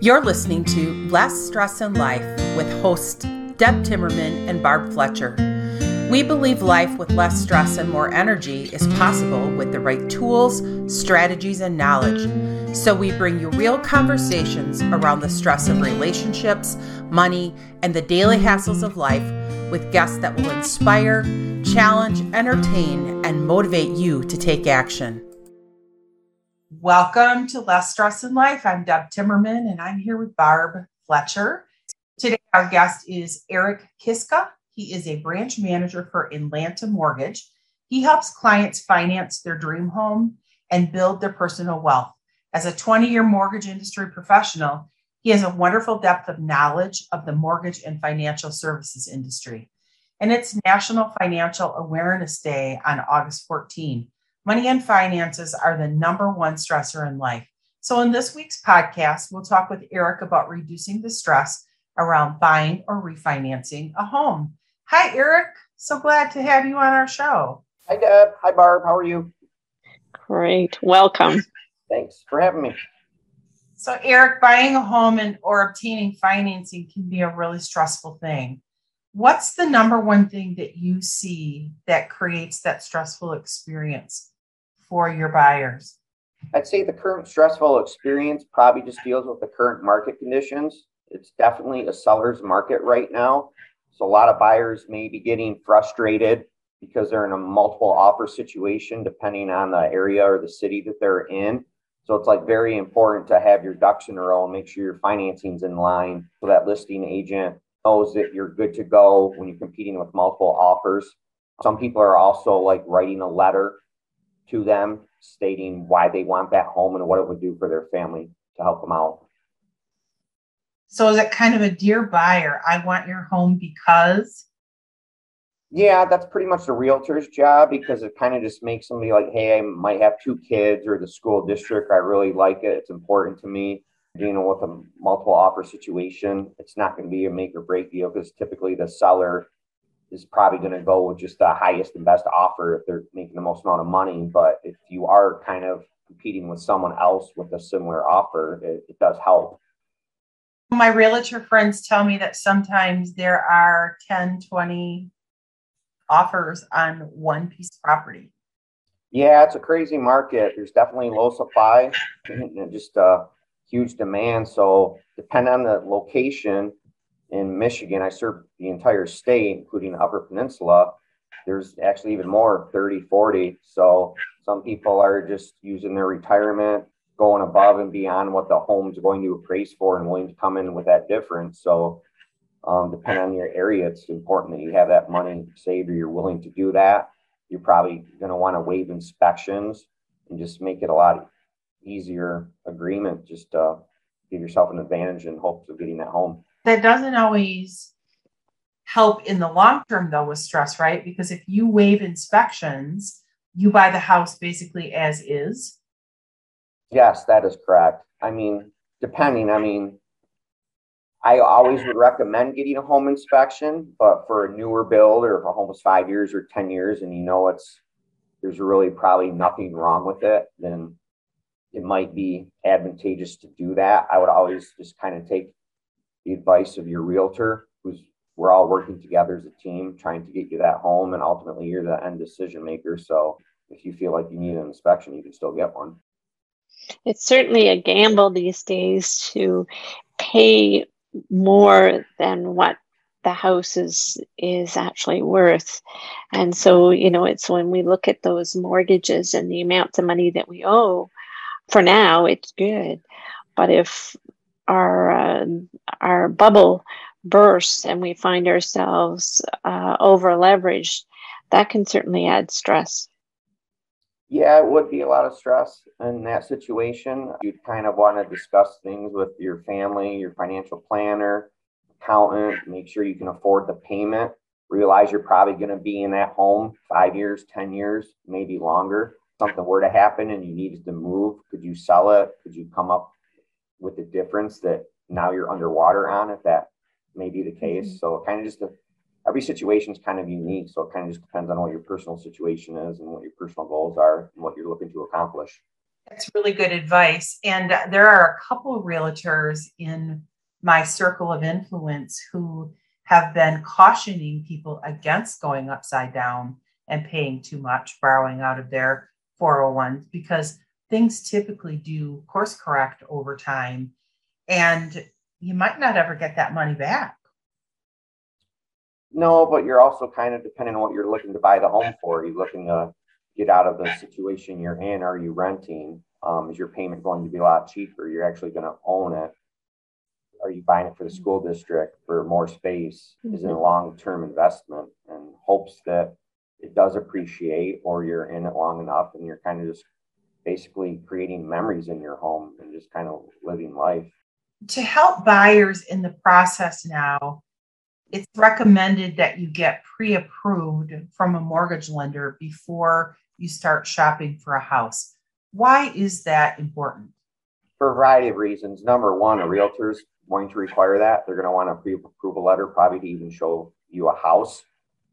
You're listening to Less Stress in Life with hosts Deb Timmerman and Barb Fletcher. We believe life with less stress and more energy is possible with the right tools, strategies, and knowledge. So we bring you real conversations around the stress of relationships, money, and the daily hassles of life with guests that will inspire, challenge, entertain, and motivate you to take action. Welcome to Less Stress in Life. I'm Deb Timmerman and I'm here with Barb Fletcher. Today, our guest is Eric Kiska. He is a branch manager for Atlanta Mortgage. He helps clients finance their dream home and build their personal wealth. As a 20 year mortgage industry professional, he has a wonderful depth of knowledge of the mortgage and financial services industry. And it's National Financial Awareness Day on August 14. Money and finances are the number one stressor in life. So, in this week's podcast, we'll talk with Eric about reducing the stress around buying or refinancing a home. Hi, Eric. So glad to have you on our show. Hi, Deb. Hi, Barb. How are you? Great. Welcome. Thanks for having me. So, Eric, buying a home and or obtaining financing can be a really stressful thing. What's the number one thing that you see that creates that stressful experience for your buyers? I'd say the current stressful experience probably just deals with the current market conditions. It's definitely a seller's market right now. So a lot of buyers may be getting frustrated because they're in a multiple offer situation depending on the area or the city that they're in. So it's like very important to have your ducks in a row and make sure your financing's in line so that listing agent knows that you're good to go when you're competing with multiple offers. Some people are also like writing a letter to them stating why they want that home and what it would do for their family to help them out. So is it kind of a dear buyer? I want your home because yeah, that's pretty much the realtor's job because it kind of just makes somebody like, hey, I might have two kids or the school district. I really like it. It's important to me. Dealing with a multiple offer situation, it's not going to be a make or break deal because typically the seller is probably going to go with just the highest and best offer if they're making the most amount of money. But if you are kind of competing with someone else with a similar offer, it, it does help. My realtor friends tell me that sometimes there are 10, 20, offers on one piece of property. Yeah, it's a crazy market. There's definitely low supply and just a huge demand. So, depending on the location in Michigan, I serve the entire state, including the Upper Peninsula. There's actually even more 30, 40. So, some people are just using their retirement, going above and beyond what the home's going to appraise for and willing to come in with that difference. So, um, depending on your area, it's important that you have that money saved or you're willing to do that. You're probably going to want to waive inspections and just make it a lot easier agreement. Just uh, give yourself an advantage in hopes of getting that home. That doesn't always help in the long term, though, with stress, right? Because if you waive inspections, you buy the house basically as is. Yes, that is correct. I mean, depending, I mean, I always would recommend getting a home inspection, but for a newer build or if a home is five years or 10 years and you know it's there's really probably nothing wrong with it, then it might be advantageous to do that. I would always just kind of take the advice of your realtor, who's we're all working together as a team trying to get you that home, and ultimately you're the end decision maker. So if you feel like you need an inspection, you can still get one. It's certainly a gamble these days to pay more than what the house is is actually worth and so you know it's when we look at those mortgages and the amounts of money that we owe for now it's good but if our uh, our bubble bursts and we find ourselves uh, over leveraged that can certainly add stress yeah, it would be a lot of stress in that situation. You'd kind of want to discuss things with your family, your financial planner, accountant, make sure you can afford the payment. Realize you're probably going to be in that home five years, 10 years, maybe longer. Something were to happen and you needed to move. Could you sell it? Could you come up with the difference that now you're underwater on if that may be the case? Mm-hmm. So, kind of just a every situation is kind of unique. So it kind of just depends on what your personal situation is and what your personal goals are and what you're looking to accomplish. That's really good advice. And there are a couple of realtors in my circle of influence who have been cautioning people against going upside down and paying too much, borrowing out of their 401s, because things typically do course correct over time. And you might not ever get that money back. No, but you're also kind of depending on what you're looking to buy the home for. Are you looking to get out of the situation you're in? Are you renting? Um, is your payment going to be a lot cheaper? You're actually going to own it. Are you buying it for the school district for more space? Mm-hmm. Is it a mm-hmm. long term investment and hopes that it does appreciate or you're in it long enough and you're kind of just basically creating memories in your home and just kind of living life. To help buyers in the process now, it's recommended that you get pre approved from a mortgage lender before you start shopping for a house. Why is that important? For a variety of reasons. Number one, a realtor is going to require that. They're going to want a pre approval letter, probably to even show you a house.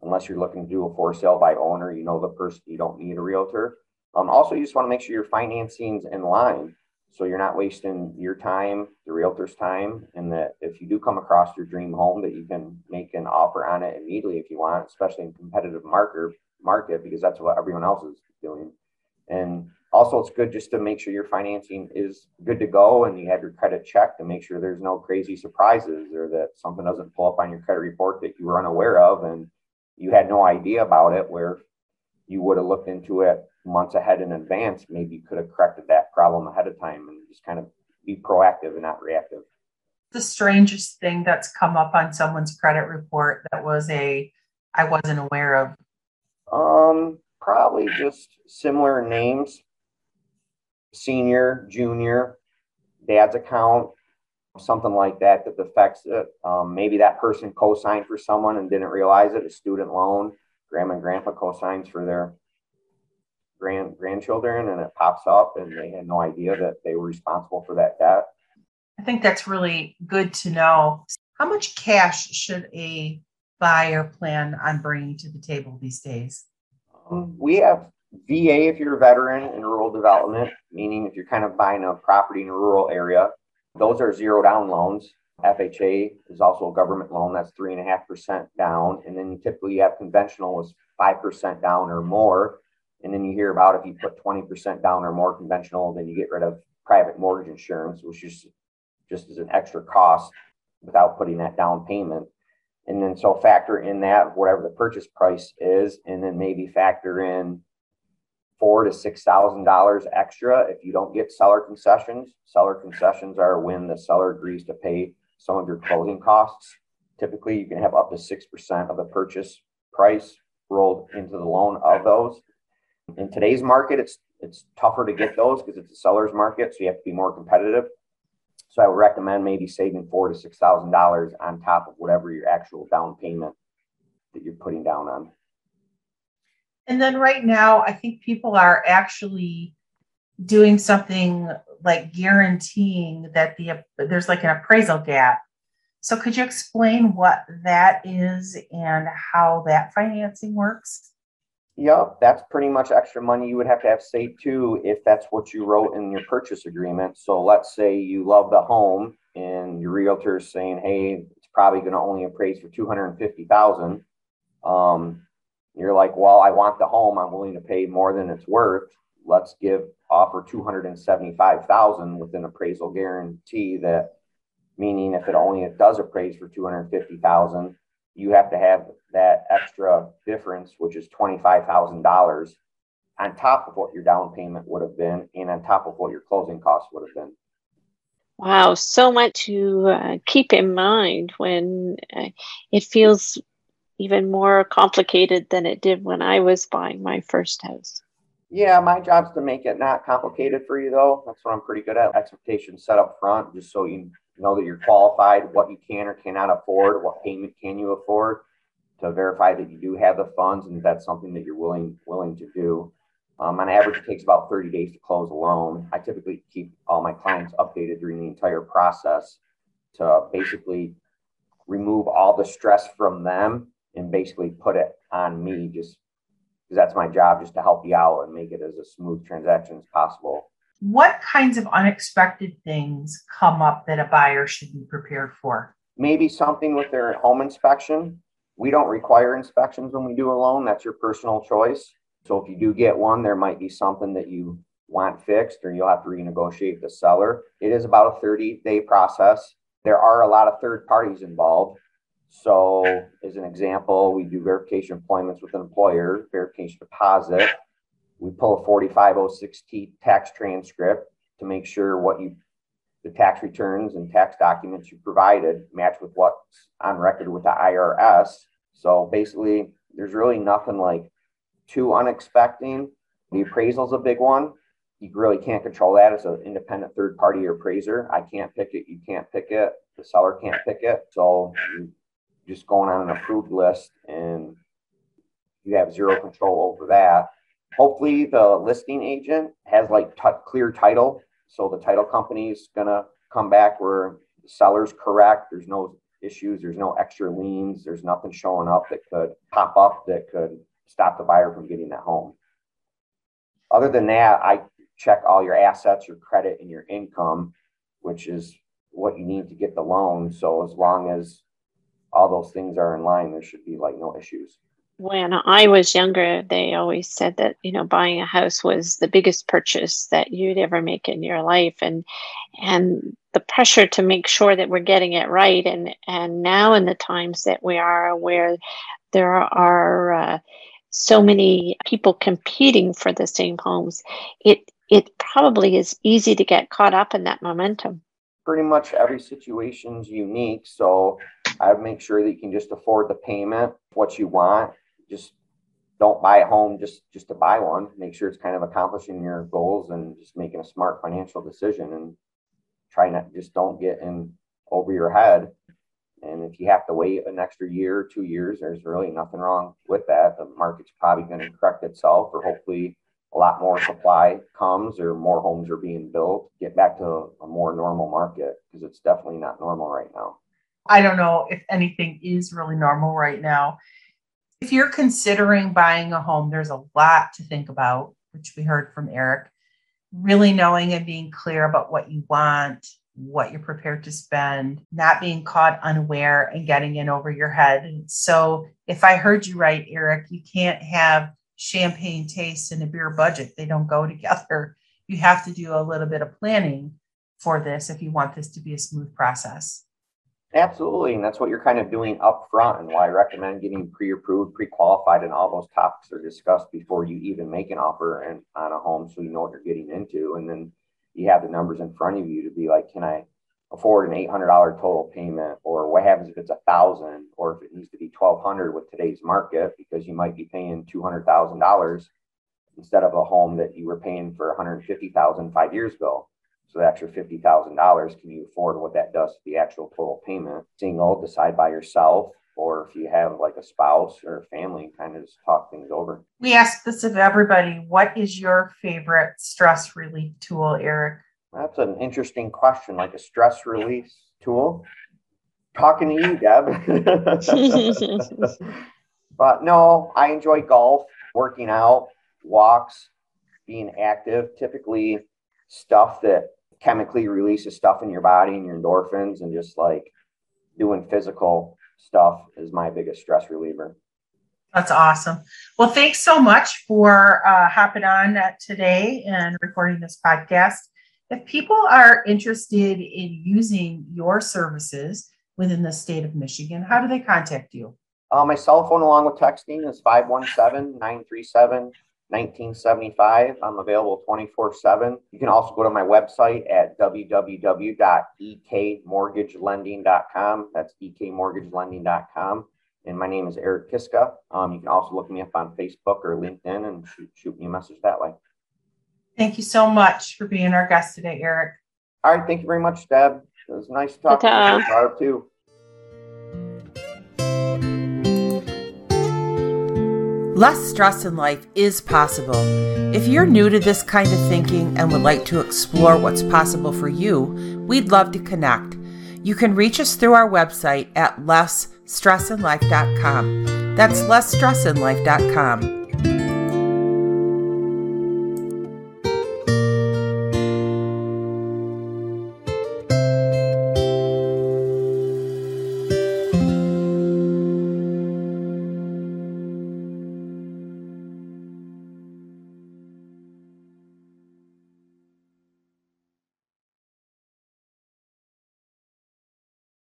Unless you're looking to do a for sale by owner, you know the person, you don't need a realtor. Um, also, you just want to make sure your financing's in line so you're not wasting your time, the realtor's time, and that if you do come across your dream home, that you can make an offer on it immediately if you want, especially in competitive market market because that's what everyone else is doing. And also, it's good just to make sure your financing is good to go and you have your credit checked to make sure there's no crazy surprises or that something doesn't pull up on your credit report that you were unaware of and you had no idea about it. Where you would have looked into it months ahead in advance, maybe you could have corrected that problem ahead of time and just kind of be proactive and not reactive. The strangest thing that's come up on someone's credit report that was a I wasn't aware of. Um, probably just similar names, senior, junior, dad's account, something like that that affects it. Um, maybe that person co-signed for someone and didn't realize it, a student loan grandma and grandpa co-signs for their grand grandchildren and it pops up and they had no idea that they were responsible for that debt. I think that's really good to know. How much cash should a buyer plan on bringing to the table these days? Um, we have VA if you're a veteran in rural development, meaning if you're kind of buying a property in a rural area, those are zero down loans. FHA is also a government loan that's three and a half percent down, and then typically you have conventional is five percent down or more. And then you hear about if you put twenty percent down or more conventional, then you get rid of private mortgage insurance, which is just as an extra cost without putting that down payment. And then so factor in that whatever the purchase price is, and then maybe factor in four to six thousand dollars extra if you don't get seller concessions. Seller concessions are when the seller agrees to pay some of your closing costs. Typically, you can have up to 6% of the purchase price rolled into the loan of those. In today's market, it's it's tougher to get those because it's a seller's market, so you have to be more competitive. So I would recommend maybe saving four to six thousand dollars on top of whatever your actual down payment that you're putting down on. And then right now, I think people are actually doing something like guaranteeing that the there's like an appraisal gap. So could you explain what that is and how that financing works? Yep, that's pretty much extra money you would have to have saved too if that's what you wrote in your purchase agreement. So let's say you love the home and your realtor is saying, "Hey, it's probably going to only appraise for two hundred and fifty thousand. Um, you're like, "Well, I want the home. I'm willing to pay more than it's worth." let's give offer 275,000 with an appraisal guarantee that meaning if it only it does appraise for 250,000 you have to have that extra difference which is $25,000 on top of what your down payment would have been and on top of what your closing costs would have been wow so much to uh, keep in mind when uh, it feels even more complicated than it did when i was buying my first house yeah, my job's to make it not complicated for you, though. That's what I'm pretty good at. Expectations set up front, just so you know that you're qualified, what you can or cannot afford, what payment can you afford, to verify that you do have the funds and that's something that you're willing willing to do. Um, on average, it takes about 30 days to close a loan. I typically keep all my clients updated during the entire process to basically remove all the stress from them and basically put it on me just because that's my job just to help you out and make it as a smooth transaction as possible. What kinds of unexpected things come up that a buyer should be prepared for? Maybe something with their home inspection. We don't require inspections when we do a loan. That's your personal choice. So if you do get one, there might be something that you want fixed or you'll have to renegotiate the seller. It is about a 30 day process. There are a lot of third parties involved. So, as an example, we do verification appointments with an employer, verification deposit. We pull a 4506T tax transcript to make sure what you, the tax returns and tax documents you provided match with what's on record with the IRS. So, basically, there's really nothing like too unexpected. The appraisal is a big one. You really can't control that as an independent third party appraiser. I can't pick it. You can't pick it. The seller can't pick it. So you're just going on an approved list and you have zero control over that. Hopefully, the listing agent has like t- clear title. So the title company is to come back where the seller's correct. There's no issues. There's no extra liens. There's nothing showing up that could pop up that could stop the buyer from getting that home. Other than that, I check all your assets, your credit, and your income, which is what you need to get the loan. So as long as all those things are in line, there should be like no issues. When I was younger, they always said that, you know, buying a house was the biggest purchase that you'd ever make in your life. And and the pressure to make sure that we're getting it right. And and now in the times that we are where there are uh, so many people competing for the same homes, it it probably is easy to get caught up in that momentum. Pretty much every situation is unique. So I make sure that you can just afford the payment, what you want. Just don't buy a home just just to buy one. Make sure it's kind of accomplishing your goals and just making a smart financial decision and try not just don't get in over your head. And if you have to wait an extra year, or two years, there's really nothing wrong with that. The market's probably going to correct itself, or hopefully a lot more supply comes or more homes are being built, get back to a more normal market because it's definitely not normal right now. I don't know if anything is really normal right now. If you're considering buying a home, there's a lot to think about, which we heard from Eric. Really knowing and being clear about what you want, what you're prepared to spend, not being caught unaware and getting in over your head. So, if I heard you right, Eric, you can't have champagne taste and a beer budget. They don't go together. You have to do a little bit of planning for this if you want this to be a smooth process. Absolutely. And that's what you're kind of doing up front and why I recommend getting pre-approved, pre-qualified, and all those topics are discussed before you even make an offer and on a home so you know what you're getting into. And then you have the numbers in front of you to be like, can I afford an $800 total payment or what happens if it's a thousand or if it needs to be 1200 with today's market because you might be paying $200,000 instead of a home that you were paying for 150,000 five years ago. So the extra $50,000, can you afford what that does to the actual total payment? Single, decide by yourself or if you have like a spouse or a family, kind of just talk things over. We ask this of everybody. What is your favorite stress relief tool, Eric? That's an interesting question, like a stress release tool. Talking to you, Deb. but no, I enjoy golf, working out, walks, being active, typically stuff that chemically releases stuff in your body and your endorphins and just like doing physical stuff is my biggest stress reliever. That's awesome. Well, thanks so much for uh, hopping on today and recording this podcast. If people are interested in using your services within the state of Michigan, how do they contact you? Uh, my cell phone, along with texting, is 517 937 1975. I'm available 24 7. You can also go to my website at www.ekmortgagelending.com. That's ekmortgagelending.com. And my name is Eric Kiska. Um, you can also look me up on Facebook or LinkedIn and shoot, shoot me a message that way. Thank you so much for being our guest today, Eric. All right. Thank you very much, Deb. It was nice talking to you, Barb, too. Less stress in life is possible. If you're new to this kind of thinking and would like to explore what's possible for you, we'd love to connect. You can reach us through our website at lessstressinlife.com. That's lessstressinlife.com.